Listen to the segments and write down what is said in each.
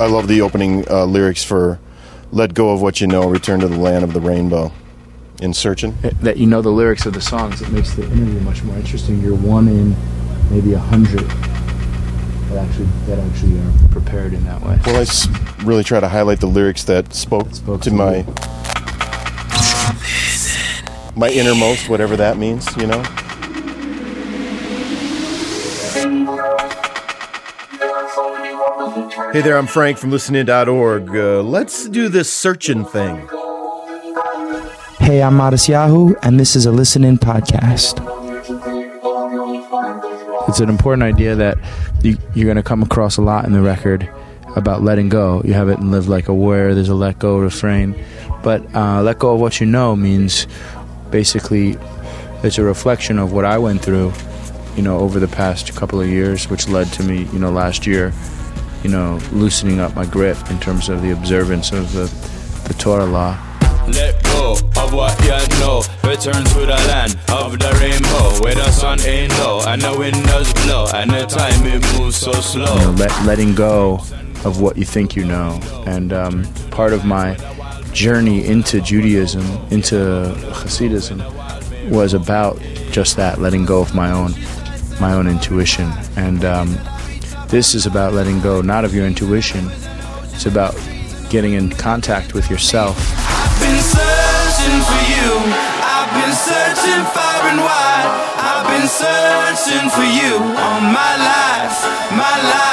I love the opening uh, lyrics for "Let Go of What You Know, Return to the Land of the Rainbow." In searching, that you know the lyrics of the songs, it makes the interview much more interesting. You're one in maybe a hundred that actually that actually are prepared in that way. well, I s- really try to highlight the lyrics that spoke, Spoke to to my you. my innermost, whatever that means. You know. Hey there, I'm Frank from listening.org. Uh, let's do this searching thing. Hey, I'm Matisyahu, and this is a Listen In podcast. It's an important idea that you, you're going to come across a lot in the record about letting go. You have it in Live Like a Warrior, there's a let go refrain. But uh, let go of what you know means basically it's a reflection of what I went through, you know, over the past couple of years, which led to me, you know, last year, you know, loosening up my grip in terms of the observance of the, the Torah law. Let go of what you know. Return to the land of the rainbow where the sun ain't low and the wind does blow and the time it moves so slow. you know, let, letting go of what you think you know. And um, part of my journey into Judaism, into Hasidism, was about just that, letting go of my own, my own intuition. And um, this is about letting go, not of your intuition. It's about getting in contact with yourself. I've been searching for you. I've been searching far and wide. I've been searching for you all my life, my life.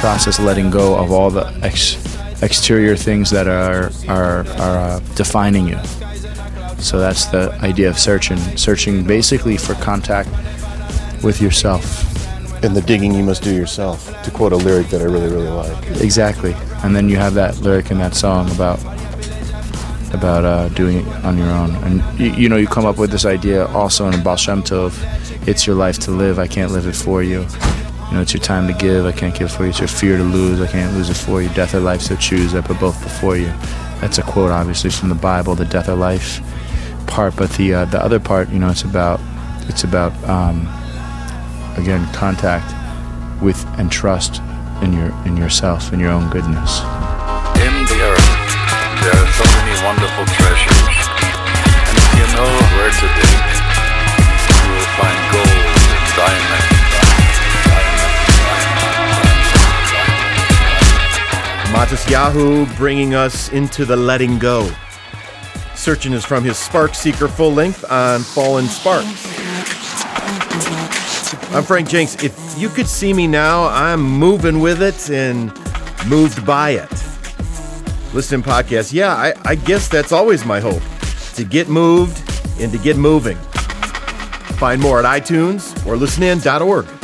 Process letting go of all the ex- exterior things that are are, are uh, defining you. So that's the idea of searching, searching basically for contact with yourself. And the digging you must do yourself, to quote a lyric that I really, really like. Exactly, and then you have that lyric in that song about about uh, doing it on your own, and you, you know you come up with this idea also in Baal Shem Tov. It's your life to live. I can't live it for you. You know, it's your time to give. I can't give for you. It's your fear to lose. I can't lose it for you. Death or life, so choose. I put both before you. That's a quote, obviously, from the Bible, the death or life part. But the uh, the other part, you know, it's about it's about um, again contact with and trust in your in yourself and your own goodness. In the earth, there are so many wonderful treasures. And if you know where to dig, Matisyahu bringing us into the letting go. Searching is from his Spark Seeker full length on Fallen Sparks. I'm Frank Jenks. If you could see me now, I'm moving with it and moved by it. Listen podcast. Yeah, I, I guess that's always my hope to get moved and to get moving. Find more at iTunes or listenin.org.